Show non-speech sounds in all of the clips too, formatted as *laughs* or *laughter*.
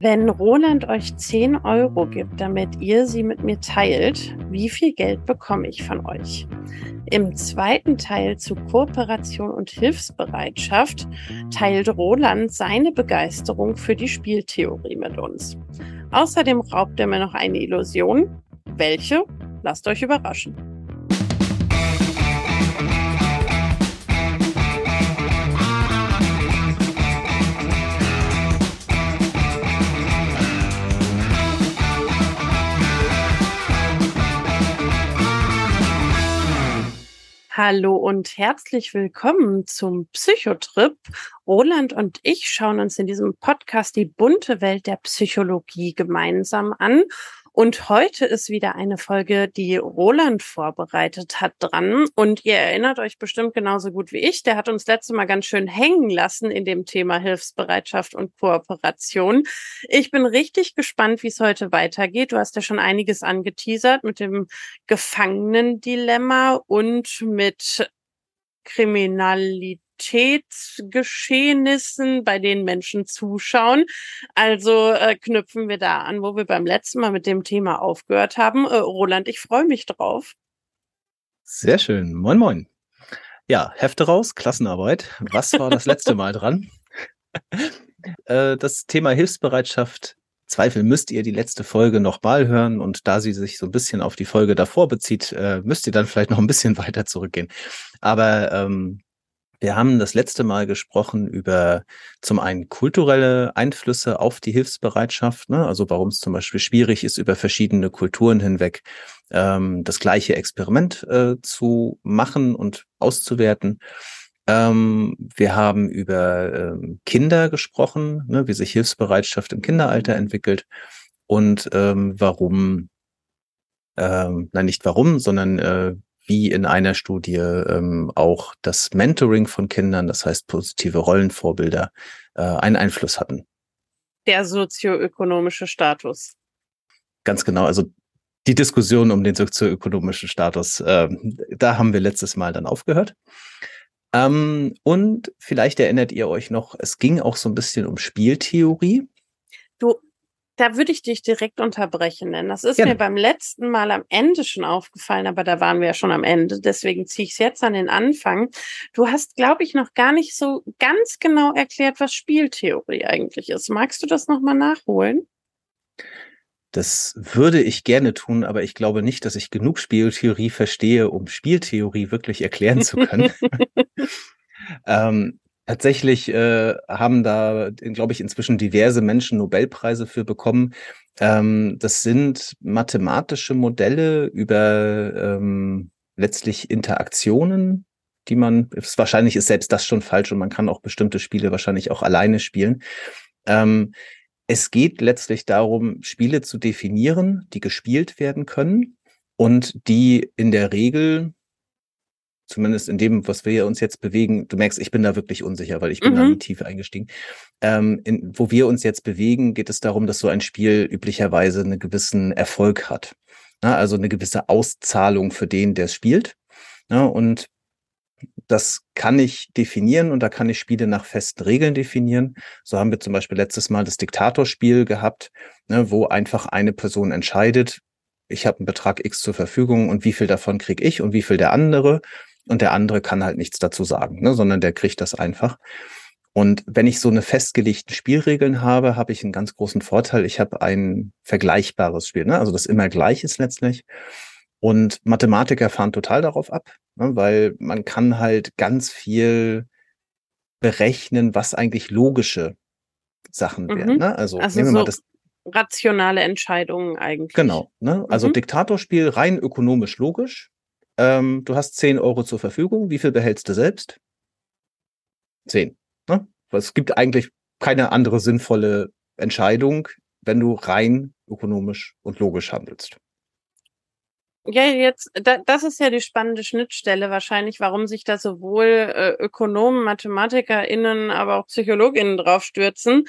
Wenn Roland euch 10 Euro gibt, damit ihr sie mit mir teilt, wie viel Geld bekomme ich von euch? Im zweiten Teil zu Kooperation und Hilfsbereitschaft teilt Roland seine Begeisterung für die Spieltheorie mit uns. Außerdem raubt er mir noch eine Illusion. Welche? Lasst euch überraschen. Hallo und herzlich willkommen zum Psychotrip. Roland und ich schauen uns in diesem Podcast die bunte Welt der Psychologie gemeinsam an und heute ist wieder eine Folge, die Roland vorbereitet hat dran. Und ihr erinnert euch bestimmt genauso gut wie ich. Der hat uns letzte Mal ganz schön hängen lassen in dem Thema Hilfsbereitschaft und Kooperation. Ich bin richtig gespannt, wie es heute weitergeht. Du hast ja schon einiges angeteasert mit dem Gefangenendilemma und mit Kriminalität Realitätsgeschehnissen, bei denen Menschen zuschauen. Also äh, knüpfen wir da an, wo wir beim letzten Mal mit dem Thema aufgehört haben. Äh, Roland, ich freue mich drauf. Sehr schön. Moin, moin. Ja, Hefte raus, Klassenarbeit. Was war das letzte Mal dran? *laughs* äh, das Thema Hilfsbereitschaft Zweifel müsst ihr die letzte Folge nochmal hören und da sie sich so ein bisschen auf die Folge davor bezieht, äh, müsst ihr dann vielleicht noch ein bisschen *laughs* weiter zurückgehen. Aber ähm, wir haben das letzte Mal gesprochen über zum einen kulturelle Einflüsse auf die Hilfsbereitschaft, ne? also warum es zum Beispiel schwierig ist, über verschiedene Kulturen hinweg ähm, das gleiche Experiment äh, zu machen und auszuwerten. Ähm, wir haben über ähm, Kinder gesprochen, ne? wie sich Hilfsbereitschaft im Kinderalter entwickelt und ähm, warum, ähm, nein, nicht warum, sondern äh, wie in einer Studie ähm, auch das Mentoring von Kindern, das heißt positive Rollenvorbilder, äh, einen Einfluss hatten. Der sozioökonomische Status. Ganz genau. Also die Diskussion um den sozioökonomischen Status, äh, da haben wir letztes Mal dann aufgehört. Ähm, und vielleicht erinnert ihr euch noch, es ging auch so ein bisschen um Spieltheorie. Du, da würde ich dich direkt unterbrechen, denn das ist Gerne. mir beim letzten Mal am Ende schon aufgefallen, aber da waren wir ja schon am Ende, deswegen ziehe ich es jetzt an den Anfang. Du hast, glaube ich, noch gar nicht so ganz genau erklärt, was Spieltheorie eigentlich ist. Magst du das nochmal nachholen? Das würde ich gerne tun, aber ich glaube nicht, dass ich genug Spieltheorie verstehe, um Spieltheorie wirklich erklären zu können. *laughs* ähm, Tatsächlich äh, haben da, glaube ich, inzwischen diverse Menschen Nobelpreise für bekommen. Ähm, das sind mathematische Modelle über ähm, letztlich Interaktionen, die man, wahrscheinlich ist selbst das schon falsch und man kann auch bestimmte Spiele wahrscheinlich auch alleine spielen. Ähm, es geht letztlich darum, Spiele zu definieren, die gespielt werden können und die in der Regel zumindest in dem, was wir uns jetzt bewegen, du merkst, ich bin da wirklich unsicher, weil ich bin mhm. da in die Tiefe eingestiegen. Ähm, in, wo wir uns jetzt bewegen, geht es darum, dass so ein Spiel üblicherweise einen gewissen Erfolg hat. Na, also eine gewisse Auszahlung für den, der es spielt. Na, und das kann ich definieren und da kann ich Spiele nach festen Regeln definieren. So haben wir zum Beispiel letztes Mal das Diktatorspiel gehabt, ne, wo einfach eine Person entscheidet, ich habe einen Betrag X zur Verfügung und wie viel davon kriege ich und wie viel der andere und der andere kann halt nichts dazu sagen, ne, sondern der kriegt das einfach. Und wenn ich so eine festgelegten Spielregeln habe, habe ich einen ganz großen Vorteil. Ich habe ein vergleichbares Spiel, ne? also das immer gleich ist letztlich. Und Mathematiker fahren total darauf ab, ne? weil man kann halt ganz viel berechnen, was eigentlich logische Sachen mhm. wären. Ne? Also, also nehmen wir so mal das rationale Entscheidungen eigentlich. Genau. Ne? Also mhm. Diktatorspiel rein ökonomisch logisch. Ähm, du hast 10 Euro zur Verfügung. Wie viel behältst du selbst? 10. Ne? Es gibt eigentlich keine andere sinnvolle Entscheidung, wenn du rein ökonomisch und logisch handelst. Ja, jetzt, da, das ist ja die spannende Schnittstelle wahrscheinlich, warum sich da sowohl äh, Ökonomen, MathematikerInnen, aber auch PsychologInnen draufstürzen.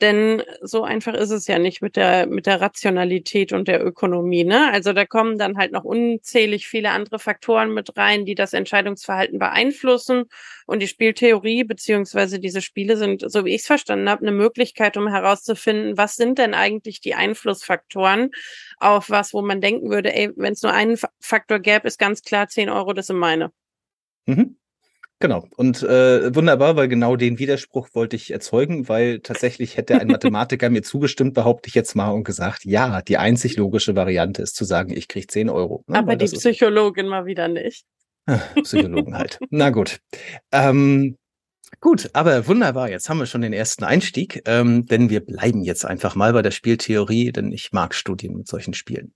Denn so einfach ist es ja nicht mit der, mit der Rationalität und der Ökonomie, ne? Also da kommen dann halt noch unzählig viele andere Faktoren mit rein, die das Entscheidungsverhalten beeinflussen. Und die Spieltheorie beziehungsweise diese Spiele sind, so wie ich es verstanden habe, eine Möglichkeit, um herauszufinden, was sind denn eigentlich die Einflussfaktoren auf was, wo man denken würde, ey, wenn es nur einen Faktor gäbe, ist ganz klar 10 Euro, das sind meine. Mhm. Genau. Und äh, wunderbar, weil genau den Widerspruch wollte ich erzeugen, weil tatsächlich hätte ein *laughs* Mathematiker mir zugestimmt, behaupte ich jetzt mal, und gesagt, ja, die einzig logische Variante ist zu sagen, ich kriege 10 Euro. Ne? Aber die Psychologin mal wieder nicht. Ah, Psychologen halt. Na gut. Ähm, gut, aber wunderbar. Jetzt haben wir schon den ersten Einstieg, ähm, denn wir bleiben jetzt einfach mal bei der Spieltheorie, denn ich mag Studien mit solchen Spielen.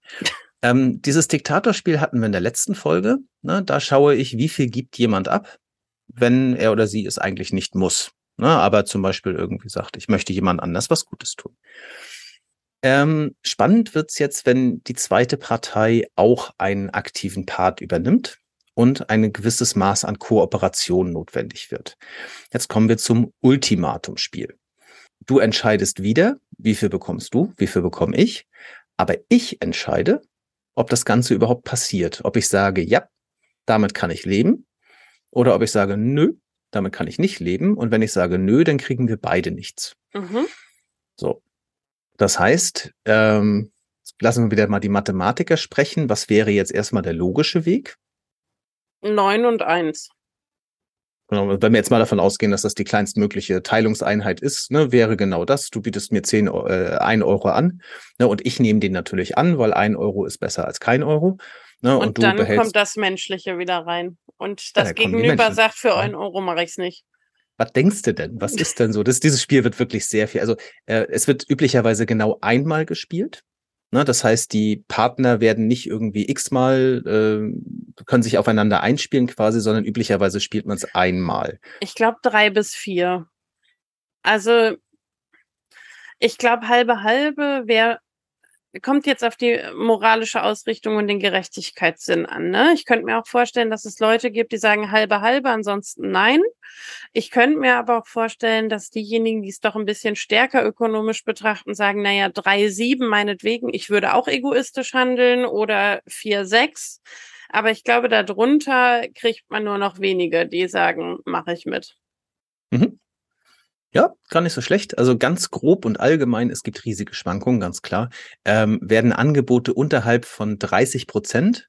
Ähm, dieses Diktatorspiel hatten wir in der letzten Folge. Ne? Da schaue ich, wie viel gibt jemand ab, wenn er oder sie es eigentlich nicht muss. Ne? Aber zum Beispiel irgendwie sagt, ich möchte jemand anders was Gutes tun. Ähm, spannend wird's jetzt, wenn die zweite Partei auch einen aktiven Part übernimmt und ein gewisses Maß an Kooperation notwendig wird. Jetzt kommen wir zum Ultimatumspiel. Du entscheidest wieder, wie viel bekommst du, wie viel bekomme ich, aber ich entscheide, ob das Ganze überhaupt passiert. Ob ich sage, ja, damit kann ich leben, oder ob ich sage, nö, damit kann ich nicht leben. Und wenn ich sage, nö, dann kriegen wir beide nichts. Mhm. So. Das heißt, ähm, lassen wir wieder mal die Mathematiker sprechen. Was wäre jetzt erstmal der logische Weg? Neun und eins. Genau, wenn wir jetzt mal davon ausgehen, dass das die kleinstmögliche Teilungseinheit ist, ne, wäre genau das. Du bietest mir zehn, äh, ein Euro an ne, und ich nehme den natürlich an, weil ein Euro ist besser als kein Euro. Ne, und, und dann kommt das Menschliche wieder rein. Und das ja, Gegenüber sagt, für einen Euro mache ich es nicht. Was denkst du denn? Was ist denn so? Das, dieses Spiel wird wirklich sehr viel. Also äh, es wird üblicherweise genau einmal gespielt. Ne, das heißt, die Partner werden nicht irgendwie x-mal, äh, können sich aufeinander einspielen quasi, sondern üblicherweise spielt man es einmal. Ich glaube drei bis vier. Also ich glaube halbe halbe wäre kommt jetzt auf die moralische Ausrichtung und den Gerechtigkeitssinn an. Ne? Ich könnte mir auch vorstellen, dass es Leute gibt, die sagen halbe halbe, ansonsten nein. Ich könnte mir aber auch vorstellen, dass diejenigen, die es doch ein bisschen stärker ökonomisch betrachten, sagen, naja, drei sieben meinetwegen, ich würde auch egoistisch handeln oder vier sechs. Aber ich glaube, darunter kriegt man nur noch wenige, die sagen, mache ich mit. Mhm. Ja, gar nicht so schlecht. Also ganz grob und allgemein, es gibt riesige Schwankungen, ganz klar. Ähm, werden Angebote unterhalb von 30 Prozent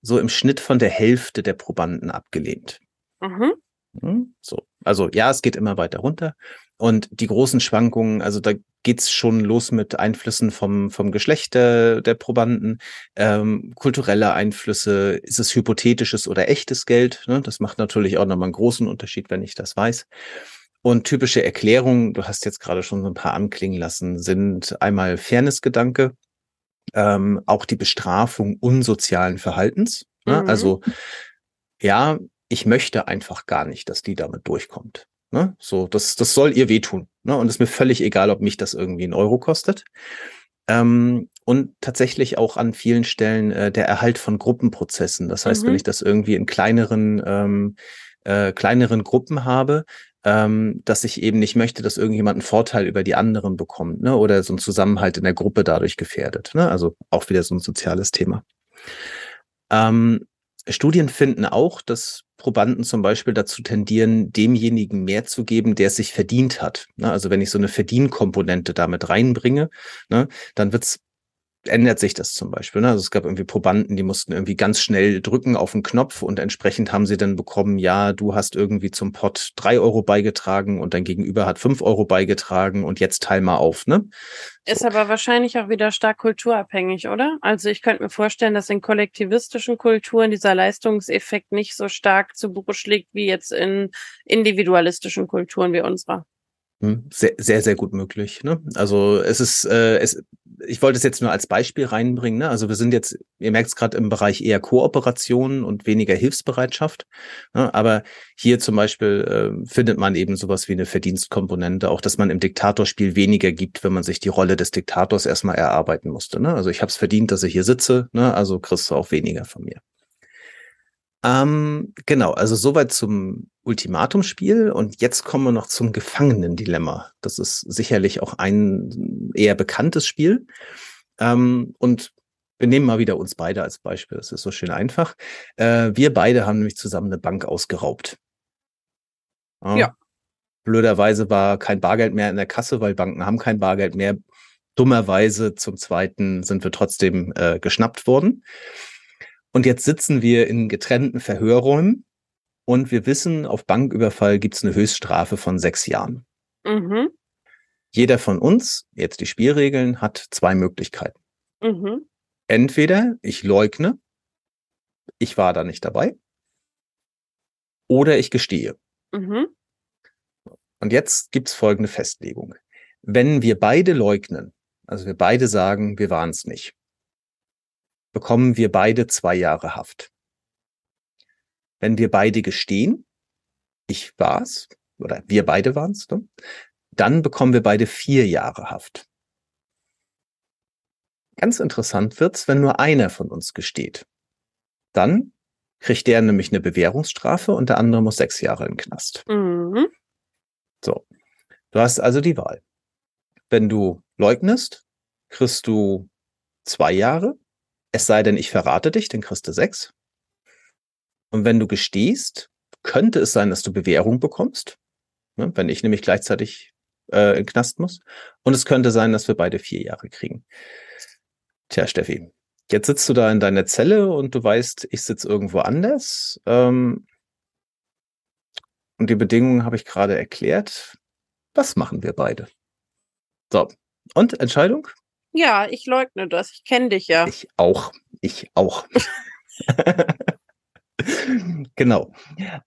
so im Schnitt von der Hälfte der Probanden abgelehnt. Mhm. Hm, so. Also ja, es geht immer weiter runter. Und die großen Schwankungen, also da geht's schon los mit Einflüssen vom, vom Geschlecht der, der Probanden, ähm, kulturelle Einflüsse, ist es hypothetisches oder echtes Geld? Ne? Das macht natürlich auch nochmal einen großen Unterschied, wenn ich das weiß. Und typische Erklärungen, du hast jetzt gerade schon so ein paar anklingen lassen, sind einmal Fairnessgedanke, ähm, auch die Bestrafung unsozialen Verhaltens. Ne? Mhm. Also ja, ich möchte einfach gar nicht, dass die damit durchkommt. Ne? So, das, das soll ihr wehtun. Ne? Und es ist mir völlig egal, ob mich das irgendwie einen Euro kostet. Ähm, und tatsächlich auch an vielen Stellen äh, der Erhalt von Gruppenprozessen. Das heißt, mhm. wenn ich das irgendwie in kleineren ähm, äh, kleineren Gruppen habe, ähm, dass ich eben nicht möchte, dass irgendjemand einen Vorteil über die anderen bekommt, ne? Oder so ein Zusammenhalt in der Gruppe dadurch gefährdet. Ne? Also auch wieder so ein soziales Thema. Ähm, Studien finden auch, dass Probanden zum Beispiel dazu tendieren, demjenigen mehr zu geben, der es sich verdient hat. Ne? Also wenn ich so eine Verdienkomponente damit reinbringe, ne, dann wird's ändert sich das zum Beispiel. Ne? Also es gab irgendwie Probanden, die mussten irgendwie ganz schnell drücken auf den Knopf und entsprechend haben sie dann bekommen, ja, du hast irgendwie zum Pot drei Euro beigetragen und dein Gegenüber hat fünf Euro beigetragen und jetzt teil mal auf, ne? Ist aber wahrscheinlich auch wieder stark kulturabhängig, oder? Also ich könnte mir vorstellen, dass in kollektivistischen Kulturen dieser Leistungseffekt nicht so stark zu Buche schlägt wie jetzt in individualistischen Kulturen wie unserer. Hm, sehr, sehr, sehr gut möglich. Ne? Also es ist, äh, es, ich wollte es jetzt nur als Beispiel reinbringen. Ne? Also wir sind jetzt, ihr merkt es gerade im Bereich eher Kooperation und weniger Hilfsbereitschaft. Ne? Aber hier zum Beispiel äh, findet man eben sowas wie eine Verdienstkomponente, auch dass man im Diktatorspiel weniger gibt, wenn man sich die Rolle des Diktators erstmal erarbeiten musste. Ne? Also ich habe es verdient, dass ich hier sitze, ne? also kriegst du auch weniger von mir. Ähm, genau, also soweit zum Ultimatumspiel. Und jetzt kommen wir noch zum Gefangenendilemma. Das ist sicherlich auch ein eher bekanntes Spiel. Ähm, und wir nehmen mal wieder uns beide als Beispiel. Das ist so schön einfach. Äh, wir beide haben nämlich zusammen eine Bank ausgeraubt. Ja. ja. Blöderweise war kein Bargeld mehr in der Kasse, weil Banken haben kein Bargeld mehr. Dummerweise zum Zweiten sind wir trotzdem äh, geschnappt worden. Und jetzt sitzen wir in getrennten Verhörräumen und wir wissen, auf Banküberfall gibt es eine Höchststrafe von sechs Jahren. Mhm. Jeder von uns, jetzt die Spielregeln, hat zwei Möglichkeiten. Mhm. Entweder ich leugne, ich war da nicht dabei, oder ich gestehe. Mhm. Und jetzt gibt es folgende Festlegung. Wenn wir beide leugnen, also wir beide sagen, wir waren es nicht, bekommen wir beide zwei Jahre Haft. Wenn wir beide gestehen, ich war's, oder wir beide waren's, ne? dann bekommen wir beide vier Jahre Haft. Ganz interessant wird's, wenn nur einer von uns gesteht. Dann kriegt der nämlich eine Bewährungsstrafe und der andere muss sechs Jahre im Knast. Mhm. So. Du hast also die Wahl. Wenn du leugnest, kriegst du zwei Jahre. Es sei denn, ich verrate dich, dann kriegst du sechs. Und wenn du gestehst, könnte es sein, dass du Bewährung bekommst, ne, wenn ich nämlich gleichzeitig äh, in den Knast muss. Und es könnte sein, dass wir beide vier Jahre kriegen. Tja, Steffi, jetzt sitzt du da in deiner Zelle und du weißt, ich sitze irgendwo anders. Ähm, und die Bedingungen habe ich gerade erklärt. Was machen wir beide? So, und Entscheidung? Ja, ich leugne das. Ich kenne dich ja. Ich auch. Ich auch. *laughs* *laughs* genau.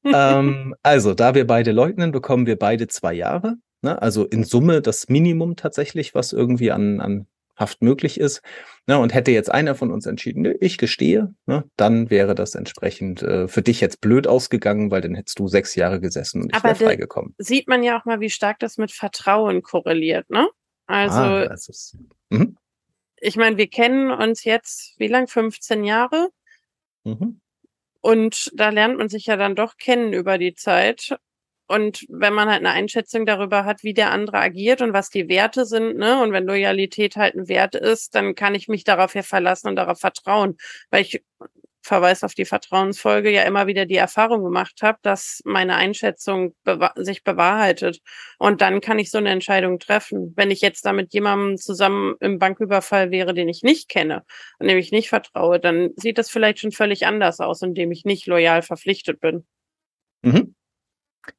ähm, also, da wir beide leugnen, bekommen wir beide zwei Jahre. Ne? Also in Summe das Minimum tatsächlich, was irgendwie an, an Haft möglich ist. Ne? Und hätte jetzt einer von uns entschieden, ne, ich gestehe, ne? dann wäre das entsprechend äh, für dich jetzt blöd ausgegangen, weil dann hättest du sechs Jahre gesessen und ich wäre freigekommen. Sieht man ja auch mal, wie stark das mit Vertrauen korreliert, ne? Also, ah, ist, mhm. ich meine, wir kennen uns jetzt, wie lang? 15 Jahre? Mhm. Und da lernt man sich ja dann doch kennen über die Zeit. Und wenn man halt eine Einschätzung darüber hat, wie der andere agiert und was die Werte sind, ne, und wenn Loyalität halt ein Wert ist, dann kann ich mich darauf hier verlassen und darauf vertrauen. Weil ich Verweis auf die Vertrauensfolge ja immer wieder die Erfahrung gemacht habe, dass meine Einschätzung bewahr sich bewahrheitet. Und dann kann ich so eine Entscheidung treffen. Wenn ich jetzt da mit jemandem zusammen im Banküberfall wäre, den ich nicht kenne und dem ich nicht vertraue, dann sieht das vielleicht schon völlig anders aus, indem ich nicht loyal verpflichtet bin. Mhm.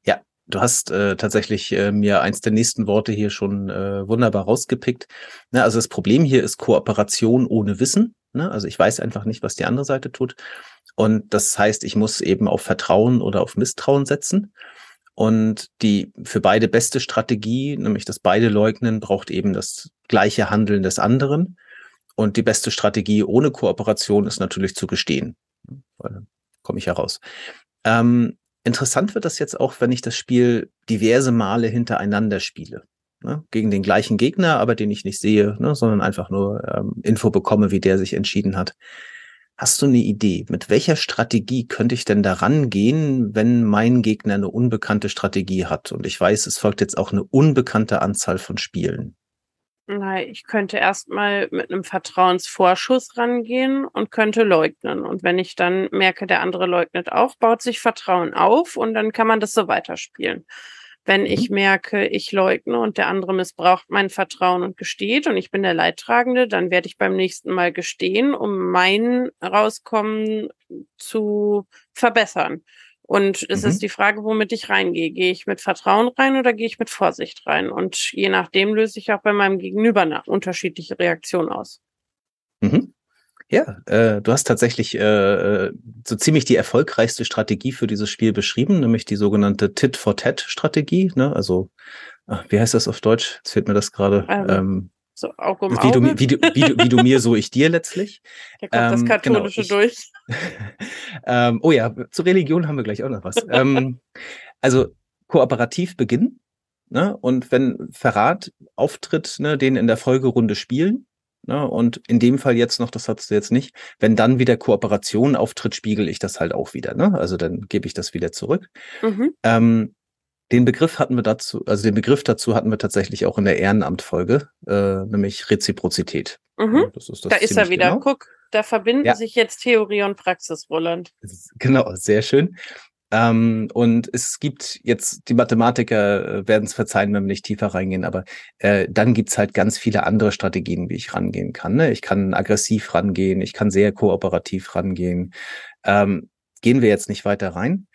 Ja, Du hast äh, tatsächlich äh, mir eins der nächsten Worte hier schon äh, wunderbar rausgepickt. Ne, also das Problem hier ist Kooperation ohne Wissen. Ne? Also ich weiß einfach nicht, was die andere Seite tut. Und das heißt, ich muss eben auf Vertrauen oder auf Misstrauen setzen. Und die für beide beste Strategie, nämlich das beide leugnen, braucht eben das gleiche Handeln des anderen. Und die beste Strategie ohne Kooperation ist natürlich zu gestehen. Komme ich heraus. Ähm, interessant wird das jetzt auch, wenn ich das Spiel diverse Male hintereinander spiele ne, gegen den gleichen Gegner, aber den ich nicht sehe, ne, sondern einfach nur ähm, Info bekomme, wie der sich entschieden hat. Hast du eine Idee, mit welcher Strategie könnte ich denn daran gehen, wenn mein Gegner eine unbekannte Strategie hat? Und ich weiß, es folgt jetzt auch eine unbekannte Anzahl von Spielen. Na, ich könnte erstmal mit einem Vertrauensvorschuss rangehen und könnte leugnen. Und wenn ich dann merke, der andere leugnet auch, baut sich Vertrauen auf und dann kann man das so weiterspielen. Wenn mhm. ich merke, ich leugne und der andere missbraucht mein Vertrauen und gesteht und ich bin der Leidtragende, dann werde ich beim nächsten Mal gestehen, um mein Rauskommen zu verbessern. Und es mhm. ist die Frage, womit ich reingehe. Gehe ich mit Vertrauen rein oder gehe ich mit Vorsicht rein? Und je nachdem löse ich auch bei meinem Gegenüber eine unterschiedliche Reaktion aus. Mhm. Ja, äh, du hast tatsächlich äh, so ziemlich die erfolgreichste Strategie für dieses Spiel beschrieben, nämlich die sogenannte Tit-for-Tat-Strategie. Ne? Also, ach, wie heißt das auf Deutsch? Jetzt fehlt mir das gerade. Ähm, ähm, So Auge um wie, Auge. Du, wie, du, wie, du, wie du mir, so ich dir letztlich. *laughs* Da kommt das Ähm, genau, Katholische ich- durch. *laughs* ähm, oh ja, zur Religion haben wir gleich auch noch was. ähm, also kooperativ beginnen. Ne? Und wenn Verrat auftritt, ne, den in der Folgerunde spielen. Ne? Und in dem Fall jetzt noch, das hast du jetzt nicht, wenn dann wieder Kooperation auftritt, spiegel ich das halt auch wieder. Ne? Also dann gebe ich das wieder zurück. Mhm. Ähm, den Begriff hatten wir dazu, also den Begriff dazu hatten wir tatsächlich auch in der Ehrenamtfolge, äh, nämlich Reziprozität. Mhm. Das ist das Da ist er wieder. genau. Guck, da verbinden Ja. sich jetzt Theorie und Praxis, Roland. Genau, sehr schön. Ähm, und es gibt jetzt, die Mathematiker äh, werden es verzeihen, wenn wir nicht tiefer reingehen, aber äh, dann gibt's halt ganz viele andere Strategien, wie ich rangehen kann. Ne? Ich kann aggressiv rangehen, ich kann sehr kooperativ rangehen. Ähm, gehen wir jetzt nicht weiter rein.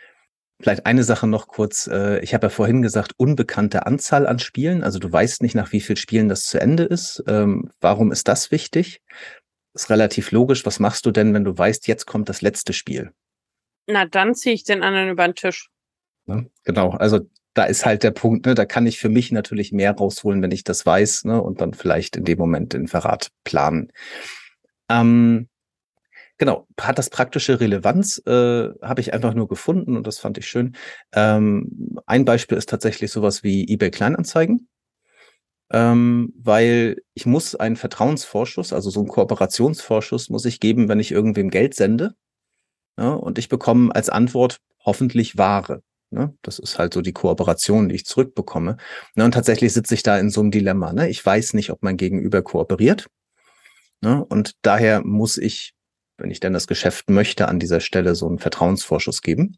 Vielleicht eine Sache noch kurz. Äh, ich habe ja vorhin gesagt, unbekannte Anzahl an Spielen. Also du weißt nicht, nach wie viel Spielen das zu Ende ist. Ähm, warum ist das wichtig? Ist relativ logisch. Was machst du denn, wenn du weißt, jetzt kommt das letzte Spiel? Na, dann ziehe ich den anderen über den Tisch. Ne? Genau, also da ist halt der Punkt, ne, da kann ich für mich natürlich mehr rausholen, wenn ich das weiß, ne, und dann vielleicht in dem Moment den Verrat planen. Ähm, genau, hat das praktische Relevanz, äh, habe ich einfach nur gefunden und das fand ich schön. Ähm, ein Beispiel ist tatsächlich sowas wie eBay Kleinanzeigen. Ähm, weil ich muss einen Vertrauensvorschuss, also so einen Kooperationsvorschuss muss ich geben, wenn ich irgendwem Geld sende. Ja, und ich bekomme als Antwort hoffentlich Ware. Ne? Das ist halt so die Kooperation, die ich zurückbekomme. Ne? Und tatsächlich sitze ich da in so einem Dilemma. Ne? Ich weiß nicht, ob mein Gegenüber kooperiert. Ne? Und daher muss ich, wenn ich denn das Geschäft möchte, an dieser Stelle so einen Vertrauensvorschuss geben.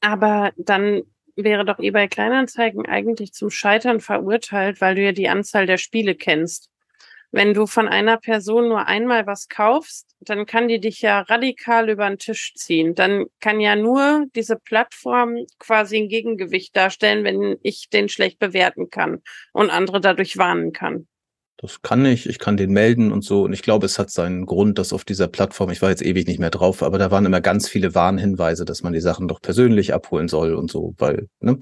Aber dann wäre doch eBay Kleinanzeigen eigentlich zum Scheitern verurteilt, weil du ja die Anzahl der Spiele kennst. Wenn du von einer Person nur einmal was kaufst, dann kann die dich ja radikal über den Tisch ziehen. Dann kann ja nur diese Plattform quasi ein Gegengewicht darstellen, wenn ich den schlecht bewerten kann und andere dadurch warnen kann. Das kann ich, ich kann den melden und so. Und ich glaube, es hat seinen Grund, dass auf dieser Plattform, ich war jetzt ewig nicht mehr drauf, aber da waren immer ganz viele Warnhinweise, dass man die Sachen doch persönlich abholen soll und so, weil, ne,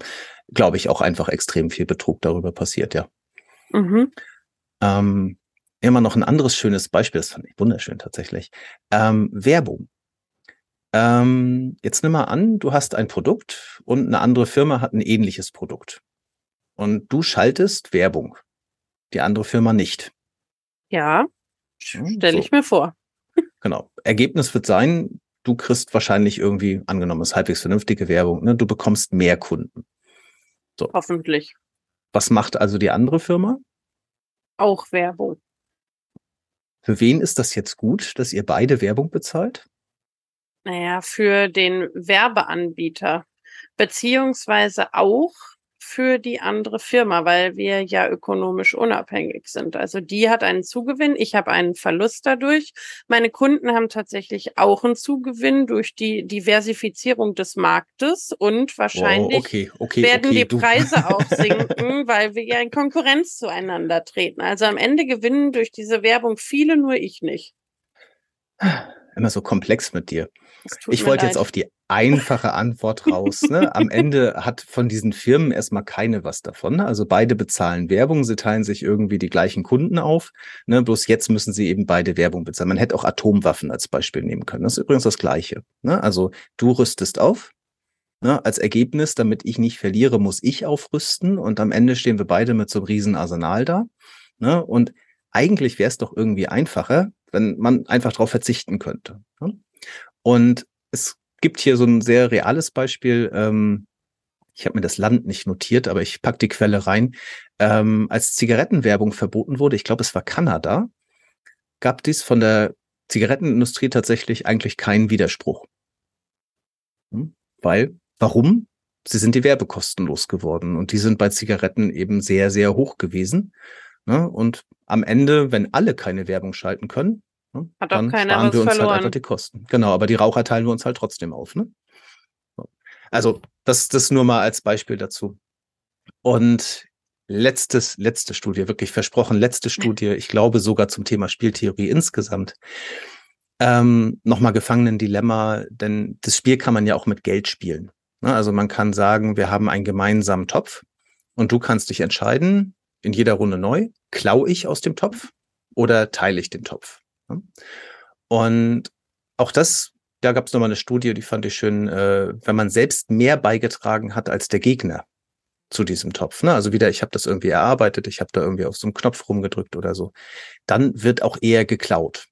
glaube ich, auch einfach extrem viel Betrug darüber passiert, ja. Mhm. Ähm, immer noch ein anderes schönes Beispiel, das fand ich wunderschön tatsächlich. Ähm, Werbung. Ähm, jetzt nimm mal an, du hast ein Produkt und eine andere Firma hat ein ähnliches Produkt. Und du schaltest Werbung. Die andere Firma nicht. Ja, stelle so. ich mir vor. *laughs* Genau. Ergebnis wird sein, du kriegst wahrscheinlich irgendwie, angenommen, es ist halbwegs vernünftige Werbung, ne, du bekommst mehr Kunden. Hoffentlich. Was macht also die andere Firma? Auch Werbung. Für wen ist das jetzt gut, dass ihr beide Werbung bezahlt? Naja, für den Werbeanbieter, beziehungsweise auch für die andere Firma, weil wir ja ökonomisch unabhängig sind. Also die hat einen Zugewinn, ich habe einen Verlust dadurch. Meine Kunden haben tatsächlich auch einen Zugewinn durch die Diversifizierung des Marktes und wahrscheinlich Wow, okay, okay, werden okay, die du- Preise auch *laughs* sinken, weil wir ja in Konkurrenz zueinander treten. Also am Ende gewinnen durch diese Werbung viele, nur ich nicht. Immer so komplex mit dir. Ich wollte jetzt auf die einfache Antwort *laughs* raus. Ne? Am Ende hat von diesen Firmen erstmal keine was davon. ne? Also beide bezahlen Werbung, sie teilen sich irgendwie die gleichen Kunden auf. Ne? Bloß jetzt müssen sie eben beide Werbung bezahlen. Man hätte auch Atomwaffen als Beispiel nehmen können. Das ist übrigens das Gleiche. Ne? Also du rüstest auf. Ne? Als Ergebnis, damit ich nicht verliere, muss ich aufrüsten. Und am Ende stehen wir beide mit so einem riesen Arsenal da. Ne? Und eigentlich wäre es doch irgendwie einfacher, wenn man einfach darauf verzichten könnte. Ne? Und es gibt hier so ein sehr reales Beispiel. Ähm, ich habe mir das Land nicht notiert, aber ich pack die Quelle rein. Ähm, als Zigarettenwerbung verboten wurde, ich glaube, es war Kanada, gab dies von der Zigarettenindustrie tatsächlich eigentlich keinen Widerspruch. Hm? Weil, warum? Sie sind die Werbekosten losgeworden und die sind bei Zigaretten eben sehr, sehr hoch gewesen. Ne? Und am Ende, wenn alle keine Werbung schalten können, ne, Hat auch dann keiner sparen was wir uns verloren. halt einfach die Kosten. Genau, aber die Raucher teilen wir uns halt trotzdem auf. Ne? So. Also das, das nur mal als Beispiel dazu. Und letztes, letzte Studie, wirklich versprochen, letzte *laughs* Studie, ich glaube sogar zum Thema Spieltheorie insgesamt. Ähm, Nochmal Gefangenen-Dilemma, denn das Spiel kann man ja auch mit Geld spielen. Ne? Also man kann sagen, wir haben einen gemeinsamen Topf und du kannst dich entscheiden, in jeder Runde neu, klau ich aus dem Topf oder teile ich den Topf? Und auch das, da gab es nochmal eine Studie, die fand ich schön, äh, wenn man selbst mehr beigetragen hat als der Gegner zu diesem Topf. Ne? Also wieder, ich habe das irgendwie erarbeitet, ich habe da irgendwie auf so einen Knopf rumgedrückt oder so. Dann wird auch eher geklaut.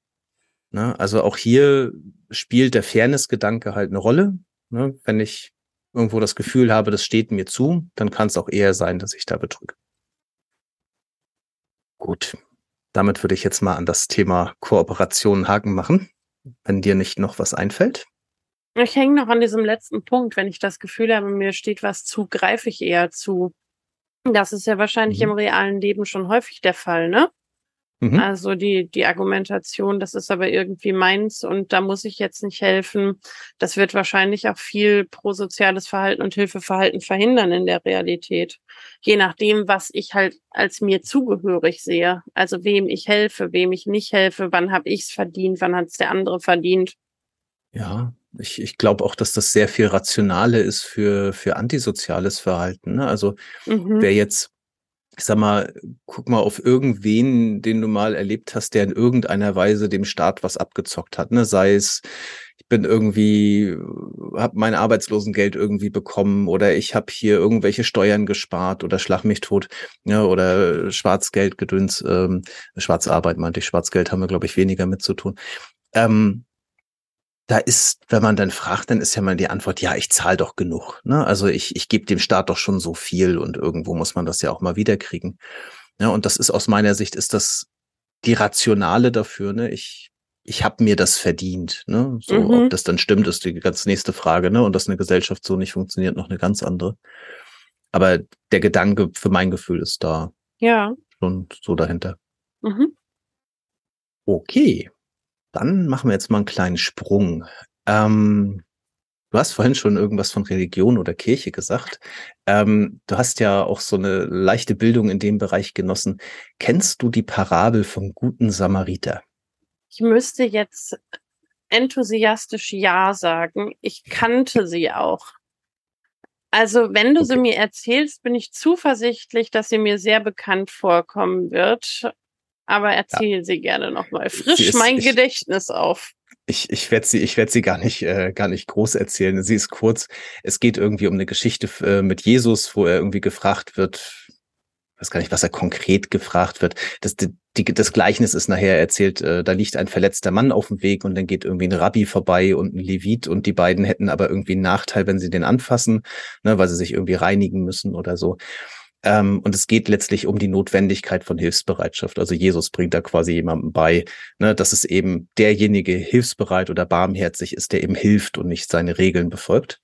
Ne? Also auch hier spielt der Fairness-Gedanke halt eine Rolle. Ne? Wenn ich irgendwo das Gefühl habe, das steht mir zu, dann kann es auch eher sein, dass ich da betrüge. Gut, damit würde ich jetzt mal an das Thema Kooperation Haken machen, wenn dir nicht noch was einfällt. Ich hänge noch an diesem letzten Punkt. Wenn ich das Gefühl habe, mir steht was zu, greife ich eher zu. Das ist ja wahrscheinlich mhm. im realen Leben schon häufig der Fall, ne? Mhm. Also die, die Argumentation, das ist aber irgendwie meins und da muss ich jetzt nicht helfen. Das wird wahrscheinlich auch viel prosoziales Verhalten und Hilfeverhalten verhindern in der Realität. Je nachdem, was ich halt als mir zugehörig sehe. Also wem ich helfe, wem ich nicht helfe, wann habe ich es verdient, wann hat es der andere verdient. Ja, ich, ich glaube auch, dass das sehr viel rationale ist für, für antisoziales Verhalten. Ne? Also mhm. wer jetzt ich sag mal, guck mal auf irgendwen, den du mal erlebt hast, der in irgendeiner Weise dem Staat was abgezockt hat, ne? Sei es, ich bin irgendwie, habe mein Arbeitslosengeld irgendwie bekommen oder ich habe hier irgendwelche Steuern gespart oder schlag mich tot, ja, ne? oder Schwarzgeld gedöns, ähm, Schwarzarbeit meinte ich, Schwarzgeld haben wir, glaube ich, weniger mit zu tun. Ähm, da ist, wenn man dann fragt, dann ist ja mal die Antwort, ja, ich zahle doch genug. Ne? Also ich, ich gebe dem Staat doch schon so viel und irgendwo muss man das ja auch mal wiederkriegen. Ja, und das ist aus meiner Sicht, ist das die Rationale dafür, ne? Ich, ich habe mir das verdient. Ne? So, mhm. ob das dann stimmt, ist die ganz nächste Frage, ne? Und dass eine Gesellschaft so nicht funktioniert, noch eine ganz andere. Aber der Gedanke für mein Gefühl ist da ja. schon so dahinter. Mhm. Okay. Dann machen wir jetzt mal einen kleinen Sprung. Ähm, du hast vorhin schon irgendwas von Religion oder Kirche gesagt. Ähm, du hast ja auch so eine leichte Bildung in dem Bereich genossen. Kennst du die Parabel vom guten Samariter? Ich müsste jetzt enthusiastisch Ja sagen. Ich kannte sie auch. Also, wenn du okay. sie mir erzählst, bin ich zuversichtlich, dass sie mir sehr bekannt vorkommen wird. Aber erzähl ja. sie gerne nochmal. Frisch ist, mein ich, Gedächtnis auf. Ich, ich werde sie, ich werde sie gar nicht, äh, gar nicht groß erzählen. Sie ist kurz. Es geht irgendwie um eine Geschichte äh, mit Jesus, wo er irgendwie gefragt wird, weiß gar nicht, was er konkret gefragt wird. Das, die, das Gleichnis ist nachher erzählt, äh, da liegt ein verletzter Mann auf dem Weg und dann geht irgendwie ein Rabbi vorbei und ein Levit und die beiden hätten aber irgendwie einen Nachteil, wenn sie den anfassen, ne, weil sie sich irgendwie reinigen müssen oder so. Ähm, und es geht letztlich um die Notwendigkeit von Hilfsbereitschaft. Also Jesus bringt da quasi jemandem bei, ne, dass es eben derjenige hilfsbereit oder barmherzig ist, der eben hilft und nicht seine Regeln befolgt.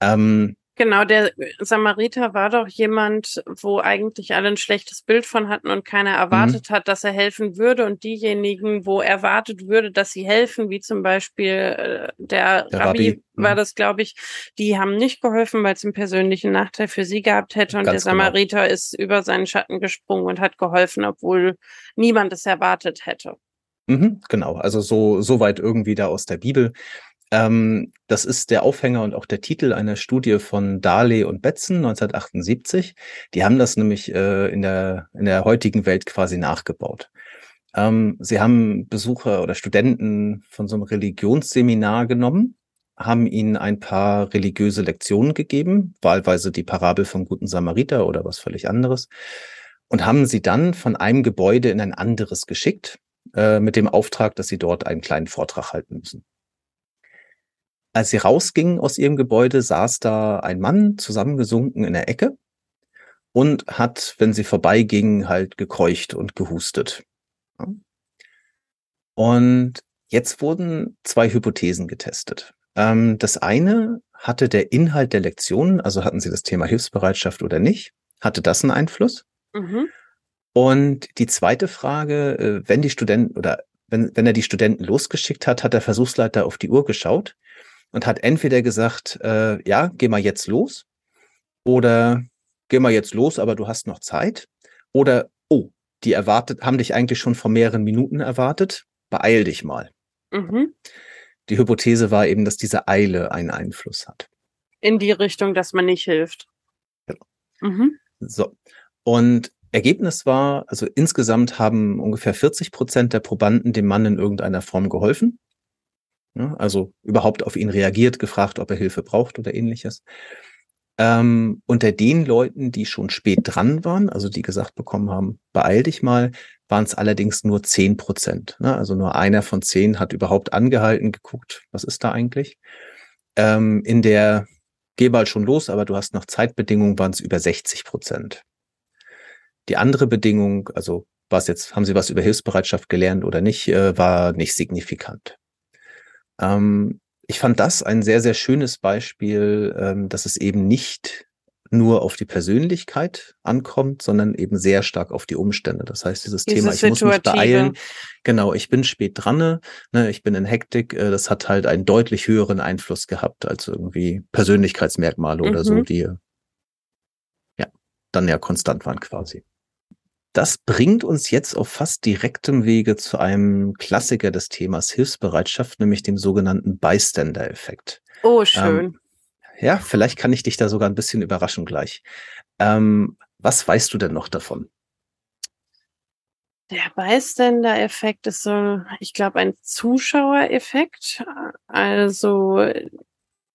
Ähm, Genau, der Samariter war doch jemand, wo eigentlich alle ein schlechtes Bild von hatten und keiner erwartet mhm. hat, dass er helfen würde. Und diejenigen, wo erwartet würde, dass sie helfen, wie zum Beispiel äh, der, der Rabbi, Rabbi, war mhm. das, glaube ich, die haben nicht geholfen, weil es einen persönlichen Nachteil für sie gehabt hätte. Und Ganz der genau. Samariter genau. ist über seinen Schatten gesprungen und hat geholfen, obwohl niemand es erwartet hätte. Mhm, genau, also so, so weit irgendwie da aus der Bibel. Ähm, das ist der Aufhänger und auch der Titel einer Studie von Darley und Betzen 1978. Die haben das nämlich äh, in, der, in der heutigen Welt quasi nachgebaut. Ähm, sie haben Besucher oder Studenten von so einem Religionsseminar genommen, haben ihnen ein paar religiöse Lektionen gegeben, wahlweise die Parabel vom guten Samariter oder was völlig anderes, und haben sie dann von einem Gebäude in ein anderes geschickt, äh, mit dem Auftrag, dass sie dort einen kleinen Vortrag halten müssen. Als sie rausgingen aus ihrem Gebäude, saß da ein Mann zusammengesunken in der Ecke und hat, wenn sie vorbeigingen, halt gekeucht und gehustet. Und jetzt wurden zwei Hypothesen getestet. Ähm, das eine hatte der Inhalt der Lektionen, also hatten sie das Thema Hilfsbereitschaft oder nicht, hatte das einen Einfluss? Mhm. Und die zweite Frage, äh, wenn die Studenten oder wenn, wenn er die Studenten losgeschickt hat, hat der Versuchsleiter auf die Uhr geschaut und hat entweder gesagt, äh, ja, geh mal jetzt los oder geh mal jetzt los, aber du hast noch Zeit oder oh, die erwartet, haben dich eigentlich schon vor mehreren Minuten erwartet, beeil dich mal. Mhm. Die Hypothese war eben, dass diese Eile einen Einfluss hat. In die Richtung, dass man nicht hilft. Genau. Mhm. So. Und Ergebnis war, also insgesamt haben ungefähr 40 Prozent der Probanden dem Mann in irgendeiner Form geholfen. Ja, also überhaupt auf ihn reagiert, gefragt, ob er Hilfe braucht oder ähnliches. Ähm, unter den Leuten, die schon spät dran waren, also die gesagt bekommen haben, beeil dich mal, waren es allerdings nur 10 Prozent. Ne? Also nur einer von zehn hat überhaupt angehalten, geguckt, was ist da eigentlich. Ähm, in der Geh bald schon los, aber du hast noch Zeitbedingungen, waren es über 60 Prozent. Die andere Bedingung, also was jetzt, haben Sie was über Hilfsbereitschaft gelernt oder nicht, äh, war nicht signifikant. Ähm, ich fand das ein sehr, sehr schönes Beispiel, ähm, dass es eben nicht nur auf die Persönlichkeit ankommt, sondern eben sehr stark auf die Umstände. Das heißt, dieses Diese Thema, ich Situative. muss mich beeilen. Genau, ich bin spät dran, ne, ich bin in Hektik. Äh, das hat halt einen deutlich höheren Einfluss gehabt als irgendwie Persönlichkeitsmerkmale mhm. oder so, mhm. die ja dann ja konstant waren quasi. Das bringt uns jetzt auf fast direktem Wege zu einem Klassiker des Themas Hilfsbereitschaft, nämlich dem sogenannten Bystander-Effekt. Oh, schön. Ähm, ja, vielleicht kann ich dich da sogar ein bisschen überraschen gleich. Ähm, was weißt du denn noch davon? Der Bystander-Effekt ist so, ich glaube, ein Zuschauereffekt. Also,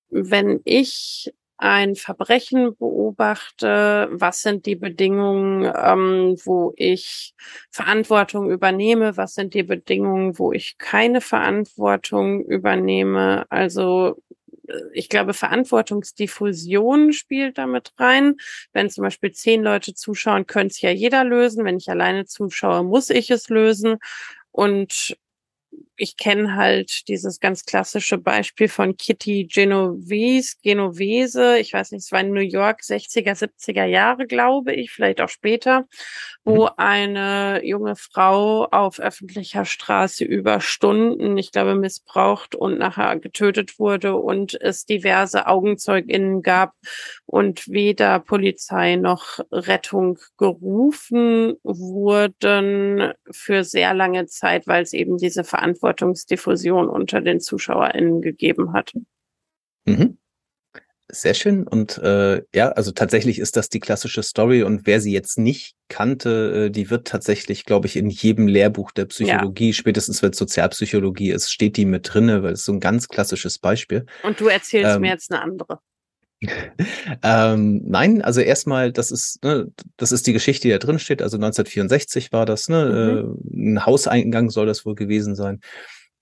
wenn ich ein Verbrechen beobachte, was sind die Bedingungen, ähm, wo ich Verantwortung übernehme, was sind die Bedingungen, wo ich keine Verantwortung übernehme. Also ich glaube, Verantwortungsdiffusion spielt damit rein. Wenn zum Beispiel zehn Leute zuschauen, könnte es ja jeder lösen. Wenn ich alleine zuschaue, muss ich es lösen. Und ich kenne halt dieses ganz klassische Beispiel von Kitty Genovese, Genovese, ich weiß nicht, es war in New York 60er, 70er Jahre, glaube ich, vielleicht auch später, wo mhm. eine junge Frau auf öffentlicher Straße über Stunden, ich glaube, missbraucht und nachher getötet wurde und es diverse AugenzeugInnen gab und weder Polizei noch Rettung gerufen wurden für sehr lange Zeit, weil es eben diese Verantwortungsdiffusion unter den ZuschauerInnen gegeben hat. Mhm. Sehr schön. Und äh, ja, also tatsächlich ist das die klassische Story. Und wer sie jetzt nicht kannte, äh, die wird tatsächlich, glaube ich, in jedem Lehrbuch der Psychologie, ja. spätestens wenn es Sozialpsychologie ist, steht die mit drinne, weil es so ein ganz klassisches Beispiel. Und du erzählst ähm, mir jetzt eine andere. *laughs* ähm, nein, also erstmal, das ist, ne, das ist die Geschichte, die da drin steht. Also 1964 war das, ne? Mhm. Äh, ein Hauseingang soll das wohl gewesen sein.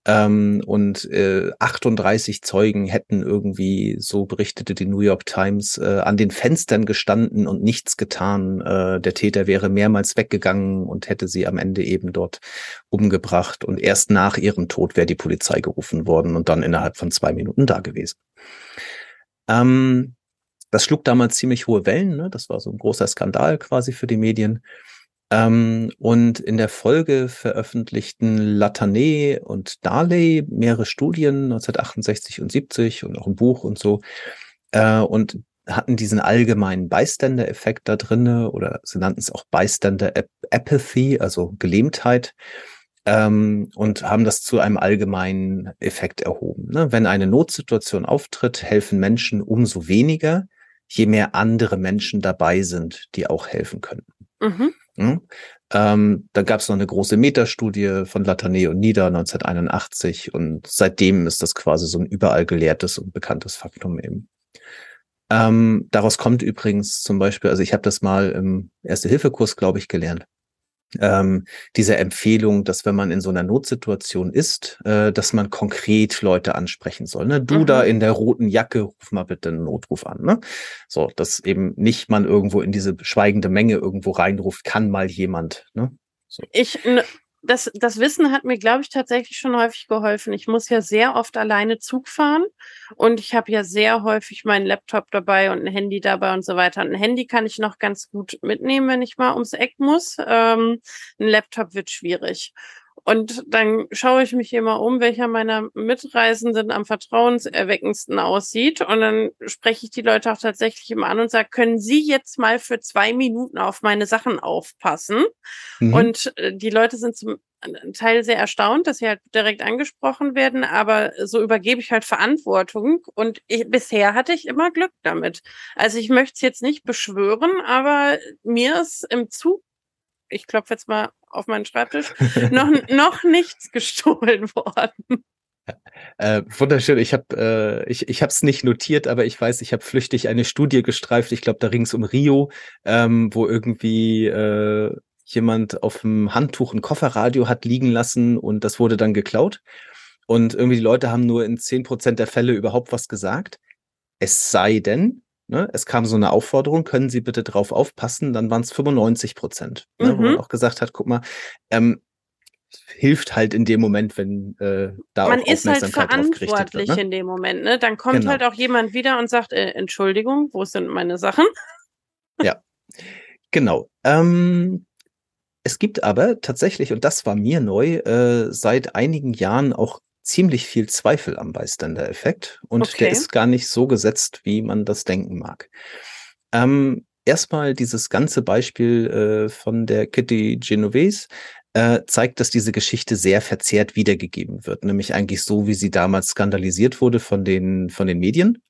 Ähm, und äh, 38 Zeugen hätten irgendwie, so berichtete die New York Times, äh, an den Fenstern gestanden und nichts getan. Äh, der Täter wäre mehrmals weggegangen und hätte sie am Ende eben dort umgebracht. Und erst nach ihrem Tod wäre die Polizei gerufen worden und dann innerhalb von zwei Minuten da gewesen. Ähm, das schlug damals ziemlich hohe Wellen. Ne? Das war so ein großer Skandal quasi für die Medien. Ähm, und in der Folge veröffentlichten Latané und Darley mehrere Studien 1968 und 70 und auch ein Buch und so äh, und hatten diesen allgemeinen Bystander-Effekt da drinne oder sie nannten es auch Bystander-Apathy, also Gelähmtheit ähm, und haben das zu einem allgemeinen Effekt erhoben. Ne? Wenn eine Notsituation auftritt, helfen Menschen umso weniger, je mehr andere Menschen dabei sind, die auch helfen können. Mhm. Hm? Ähm, dann gab es noch eine große Metastudie von Latané und Nieder 1981 und seitdem ist das quasi so ein überall gelehrtes und bekanntes Faktum eben. Ähm, daraus kommt übrigens zum Beispiel, also ich habe das mal im Erste-Hilfe-Kurs, glaube ich, gelernt ähm, diese Empfehlung, dass wenn man in so einer Notsituation ist, äh, dass man konkret Leute ansprechen soll. Ne? Du mhm. da in der roten Jacke, ruf mal bitte einen Notruf an. Ne? So, dass eben nicht man irgendwo in diese schweigende Menge irgendwo reinruft, kann mal jemand. Ne? So. Ich das, das Wissen hat mir, glaube ich, tatsächlich schon häufig geholfen. Ich muss ja sehr oft alleine Zug fahren und ich habe ja sehr häufig meinen Laptop dabei und ein Handy dabei und so weiter. Ein Handy kann ich noch ganz gut mitnehmen, wenn ich mal ums Eck muss. Ähm, ein Laptop wird schwierig. Und dann schaue ich mich immer um, welcher meiner Mitreisenden am vertrauenserweckendsten aussieht. Und dann spreche ich die Leute auch tatsächlich immer an und sage, können Sie jetzt mal für zwei Minuten auf meine Sachen aufpassen? Mhm. Und äh, die Leute sind zum Teil sehr erstaunt, dass sie halt direkt angesprochen werden, aber so übergebe ich halt Verantwortung und ich, bisher hatte ich immer Glück damit. Also ich möchte es jetzt nicht beschwören, aber mir ist im Zug ich klopfe jetzt mal auf meinen Schreibtisch, *laughs* noch, noch nichts gestohlen worden. Äh, wunderschön. Ich habe äh, ich, ich habe es nicht notiert, aber ich weiß, ich habe flüchtig eine Studie gestreift. Ich glaube, da ging es um Rio, ähm, wo irgendwie äh, jemand auf dem Handtuch ein Kofferradio hat liegen lassen und das wurde dann geklaut. Und irgendwie die Leute haben nur in zehn Prozent der Fälle überhaupt was gesagt. Es sei denn, ne, es kam so eine Aufforderung, können Sie bitte drauf aufpassen, dann waren es 95 Prozent. Ne, mhm. Wo man auch gesagt hat, guck mal, ähm, hilft halt in dem Moment, wenn äh, da man ist halt verantwortlich wird, ne? in dem Moment. Ne? Dann kommt genau. halt auch jemand wieder und sagt, äh, Entschuldigung, wo sind meine Sachen? Ja, genau. Ähm, es gibt aber tatsächlich, und das war mir neu, äh, seit einigen Jahren auch ziemlich viel Zweifel am Bystander-Effekt. Und okay. der ist gar nicht so gesetzt, wie man das denken mag. Ähm, erstmal dieses ganze Beispiel äh, von der Kitty Genovese äh, zeigt, dass diese Geschichte sehr verzerrt wiedergegeben wird, nämlich eigentlich so, wie sie damals skandalisiert wurde von den, von den Medien.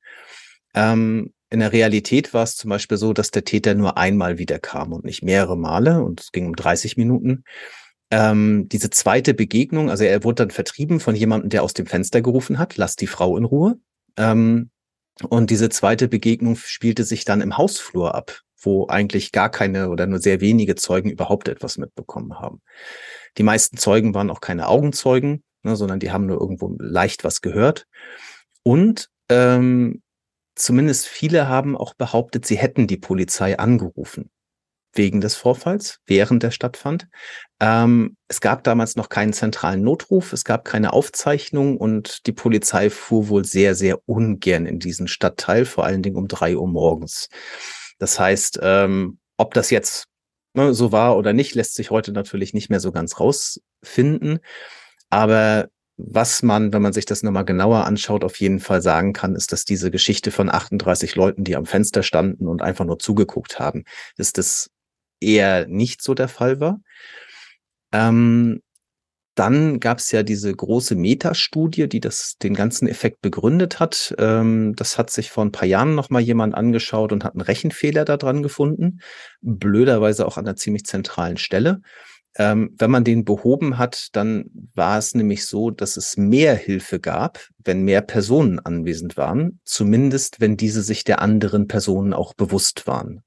Ähm, in der Realität war es zum Beispiel so, dass der Täter nur einmal wiederkam und nicht mehrere Male und es ging um 30 Minuten. Ähm, diese zweite Begegnung, also er wurde dann vertrieben von jemandem, der aus dem Fenster gerufen hat, lass die Frau in Ruhe. Ähm, und diese zweite Begegnung spielte sich dann im Hausflur ab, wo eigentlich gar keine oder nur sehr wenige Zeugen überhaupt etwas mitbekommen haben. Die meisten Zeugen waren auch keine Augenzeugen, ne, sondern die haben nur irgendwo leicht was gehört. Und ähm, zumindest viele haben auch behauptet, sie hätten die Polizei angerufen wegen des Vorfalls, während der stattfand. Ähm, es gab damals noch keinen zentralen Notruf, es gab keine Aufzeichnung und die Polizei fuhr wohl sehr, sehr ungern in diesen Stadtteil, vor allen Dingen um drei Uhr morgens. Das heißt, ähm, ob das jetzt ne, so war oder nicht, lässt sich heute natürlich nicht mehr so ganz rausfinden. Aber was man, wenn man sich das nochmal genauer anschaut, auf jeden Fall sagen kann, ist, dass diese Geschichte von 38 Leuten, die am Fenster standen und einfach nur zugeguckt haben, dass das eher nicht so der Fall war. Ähm, dann gab es ja diese große Metastudie, die das den ganzen Effekt begründet hat. Ähm, das hat sich vor ein paar Jahren noch mal jemand angeschaut und hat einen Rechenfehler daran gefunden. Blöderweise auch an einer ziemlich zentralen Stelle. Ähm, wenn man den behoben hat, dann war es nämlich so, dass es mehr Hilfe gab, wenn mehr Personen anwesend waren. Zumindest, wenn diese sich der anderen Personen auch bewusst waren.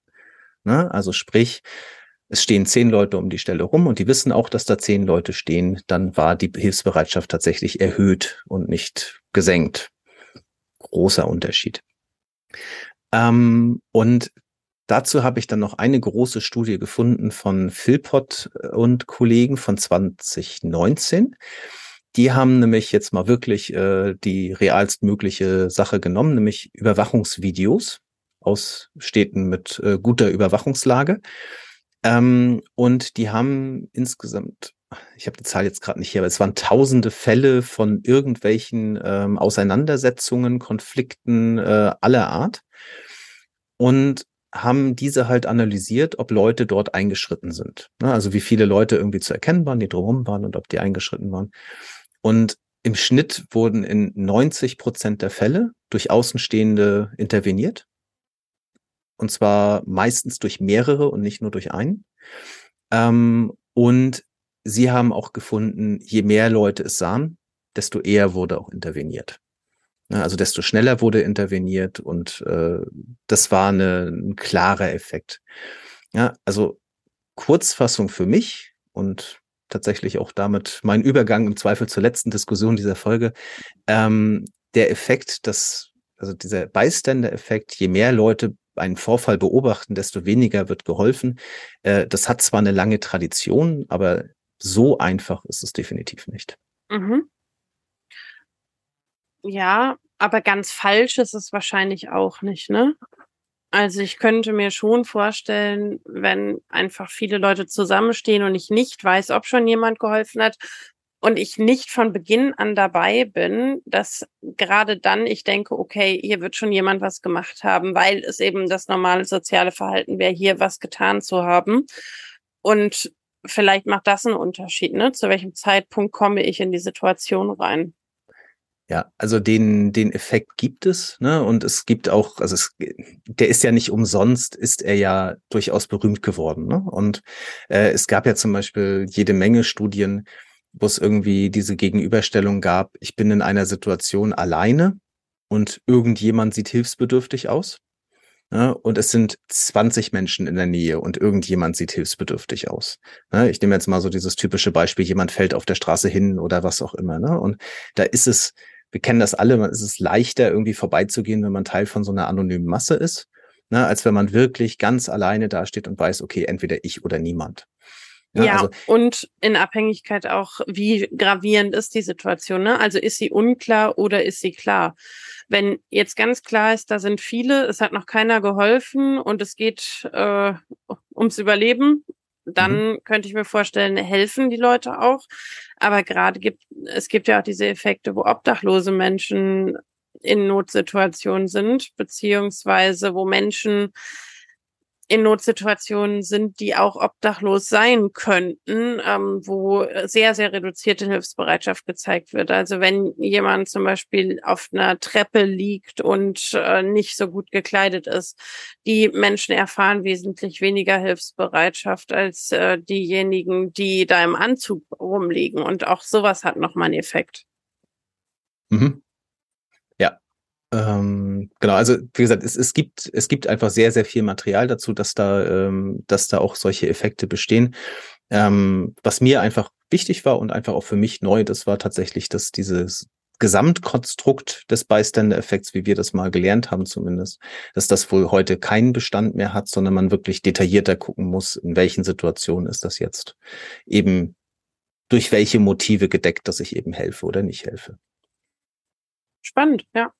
Ne? Also sprich, es stehen zehn Leute um die Stelle rum und die wissen auch, dass da zehn Leute stehen, dann war die Hilfsbereitschaft tatsächlich erhöht und nicht gesenkt. Großer Unterschied. Ähm, und dazu habe ich dann noch eine große Studie gefunden von Philpott und Kollegen von 2019. Die haben nämlich jetzt mal wirklich äh, die realstmögliche Sache genommen, nämlich Überwachungsvideos aus Städten mit äh, guter Überwachungslage. Ähm, und die haben insgesamt, ich habe die Zahl jetzt gerade nicht hier, aber es waren tausende Fälle von irgendwelchen ähm, Auseinandersetzungen, Konflikten äh, aller Art. Und haben diese halt analysiert, ob Leute dort eingeschritten sind. Ne, also wie viele Leute irgendwie zu erkennen waren, die drumherum waren und ob die eingeschritten waren. Und im Schnitt wurden in 90 Prozent der Fälle durch Außenstehende interveniert und zwar meistens durch mehrere und nicht nur durch einen. Ähm, und sie haben auch gefunden, je mehr Leute es sahen, desto eher wurde auch interveniert. Also desto schneller wurde interveniert und äh, das war eine, ein klarer Effekt. Ja, also Kurzfassung für mich und tatsächlich auch damit mein Übergang im Zweifel zur letzten Diskussion dieser Folge. Ähm, der Effekt, dass, also dieser Bystander-Effekt, je mehr Leute einen Vorfall beobachten, desto weniger wird geholfen. Äh, das hat zwar eine lange Tradition, aber so einfach ist es definitiv nicht. Mhm. Ja, aber ganz falsch ist es wahrscheinlich auch nicht, ne? Also ich könnte mir schon vorstellen, wenn einfach viele Leute zusammenstehen und ich nicht weiß, ob schon jemand geholfen hat, und ich nicht von Beginn an dabei bin, dass gerade dann ich denke, okay, hier wird schon jemand was gemacht haben, weil es eben das normale soziale Verhalten wäre, hier was getan zu haben. Und vielleicht macht das einen Unterschied, ne? Zu welchem Zeitpunkt komme ich in die Situation rein? Ja, also den, den Effekt gibt es, ne? Und es gibt auch, also es, der ist ja nicht umsonst, ist er ja durchaus berühmt geworden. Ne? Und äh, es gab ja zum Beispiel jede Menge Studien, wo es irgendwie diese Gegenüberstellung gab, ich bin in einer Situation alleine und irgendjemand sieht hilfsbedürftig aus. Ja, und es sind 20 Menschen in der Nähe und irgendjemand sieht hilfsbedürftig aus. Ja, ich nehme jetzt mal so dieses typische Beispiel, jemand fällt auf der Straße hin oder was auch immer. Ne? Und da ist es, wir kennen das alle, es ist leichter, irgendwie vorbeizugehen, wenn man Teil von so einer anonymen Masse ist, ne, als wenn man wirklich ganz alleine dasteht und weiß, okay, entweder ich oder niemand. Ja, ja also, und in Abhängigkeit auch, wie gravierend ist die Situation. Ne? Also ist sie unklar oder ist sie klar? Wenn jetzt ganz klar ist, da sind viele, es hat noch keiner geholfen und es geht äh, ums Überleben, dann mhm. könnte ich mir vorstellen, helfen die Leute auch. Aber gerade gibt es gibt ja auch diese Effekte, wo obdachlose Menschen in Notsituationen sind, beziehungsweise wo Menschen in Notsituationen sind, die auch obdachlos sein könnten, ähm, wo sehr, sehr reduzierte Hilfsbereitschaft gezeigt wird. Also wenn jemand zum Beispiel auf einer Treppe liegt und äh, nicht so gut gekleidet ist, die Menschen erfahren wesentlich weniger Hilfsbereitschaft als äh, diejenigen, die da im Anzug rumliegen. Und auch sowas hat nochmal einen Effekt. Mhm. Ähm, genau, also wie gesagt, es, es gibt es gibt einfach sehr sehr viel Material dazu, dass da ähm, dass da auch solche Effekte bestehen. Ähm, was mir einfach wichtig war und einfach auch für mich neu, das war tatsächlich, dass dieses Gesamtkonstrukt des Bystander-Effekts, wie wir das mal gelernt haben zumindest, dass das wohl heute keinen Bestand mehr hat, sondern man wirklich detaillierter gucken muss, in welchen Situationen ist das jetzt eben durch welche Motive gedeckt, dass ich eben helfe oder nicht helfe. Spannend, ja.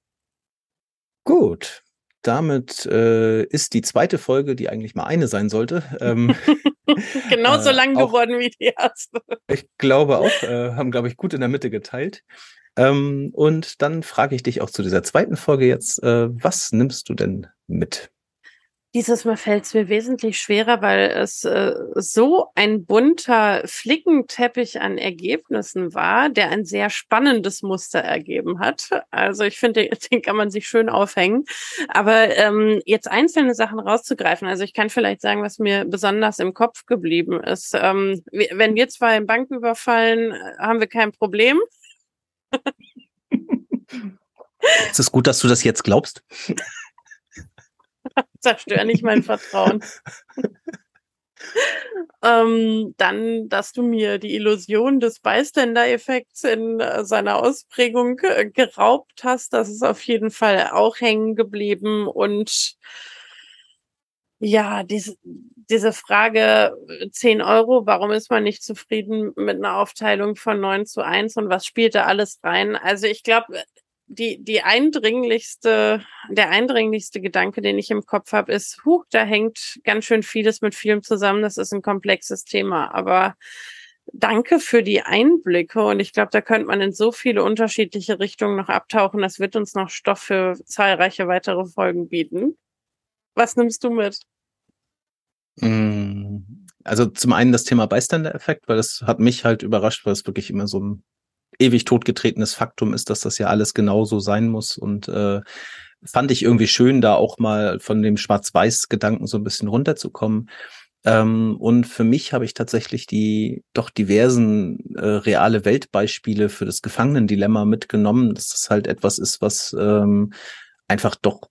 Gut, damit äh, ist die zweite Folge, die eigentlich mal eine sein sollte. Ähm, *laughs* Genauso äh, lang geworden wie die erste. Ich glaube auch, äh, haben, glaube ich, gut in der Mitte geteilt. Ähm, und dann frage ich dich auch zu dieser zweiten Folge jetzt, äh, was nimmst du denn mit? Dieses Mal fällt es mir wesentlich schwerer, weil es äh, so ein bunter Flickenteppich an Ergebnissen war, der ein sehr spannendes Muster ergeben hat. Also ich finde, den kann man sich schön aufhängen. Aber ähm, jetzt einzelne Sachen rauszugreifen, also ich kann vielleicht sagen, was mir besonders im Kopf geblieben ist. Ähm, wenn wir zwei im Bank überfallen, haben wir kein Problem. *laughs* Es ist gut, dass du das jetzt glaubst. *laughs* Zerstör nicht mein Vertrauen. *laughs* ähm, dann, dass du mir die Illusion des Bystander-Effekts in äh, seiner Ausprägung äh, geraubt hast, das ist auf jeden Fall auch hängen geblieben und ja, diese, diese Frage 10 äh, Euro, warum ist man nicht zufrieden mit einer Aufteilung von 9 zu 1 und was spielt da alles rein? Also ich glaube, die, die eindringlichste, der eindringlichste Gedanke, den ich im Kopf habe, ist, huch, da hängt ganz schön vieles mit vielem zusammen. Das ist ein komplexes Thema. Aber danke für die Einblicke. Und ich glaube, da könnte man in so viele unterschiedliche Richtungen noch abtauchen. Das wird uns noch Stoff für zahlreiche weitere Folgen bieten. Was nimmst du mit? Mm, also zum einen das Thema Bystander-Effekt, weil das hat mich halt überrascht, weil es wirklich immer so ein ewig totgetretenes Faktum ist, dass das ja alles genauso sein muss und äh, fand ich irgendwie schön, da auch mal von dem Schwarz-Weiß-Gedanken so ein bisschen runterzukommen. Ähm, und für mich habe ich tatsächlich die doch diversen äh, reale Weltbeispiele für das Gefangenendilemma mitgenommen, dass das halt etwas ist, was ähm, einfach doch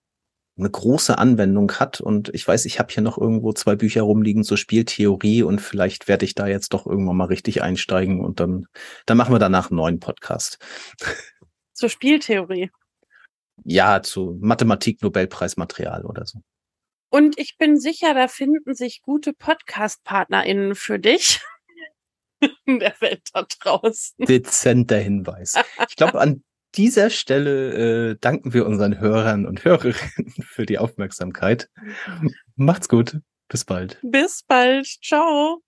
eine große Anwendung hat. Und ich weiß, ich habe hier noch irgendwo zwei Bücher rumliegen zur Spieltheorie und vielleicht werde ich da jetzt doch irgendwann mal richtig einsteigen und dann, dann machen wir danach einen neuen Podcast. Zur Spieltheorie. Ja, zu Mathematik-Nobelpreismaterial oder so. Und ich bin sicher, da finden sich gute Podcast-PartnerInnen für dich *laughs* in der Welt da draußen. Dezenter Hinweis. Ich glaube, an dieser Stelle äh, danken wir unseren Hörern und Hörerinnen *laughs* für die Aufmerksamkeit. Macht's gut. Bis bald. Bis bald. Ciao.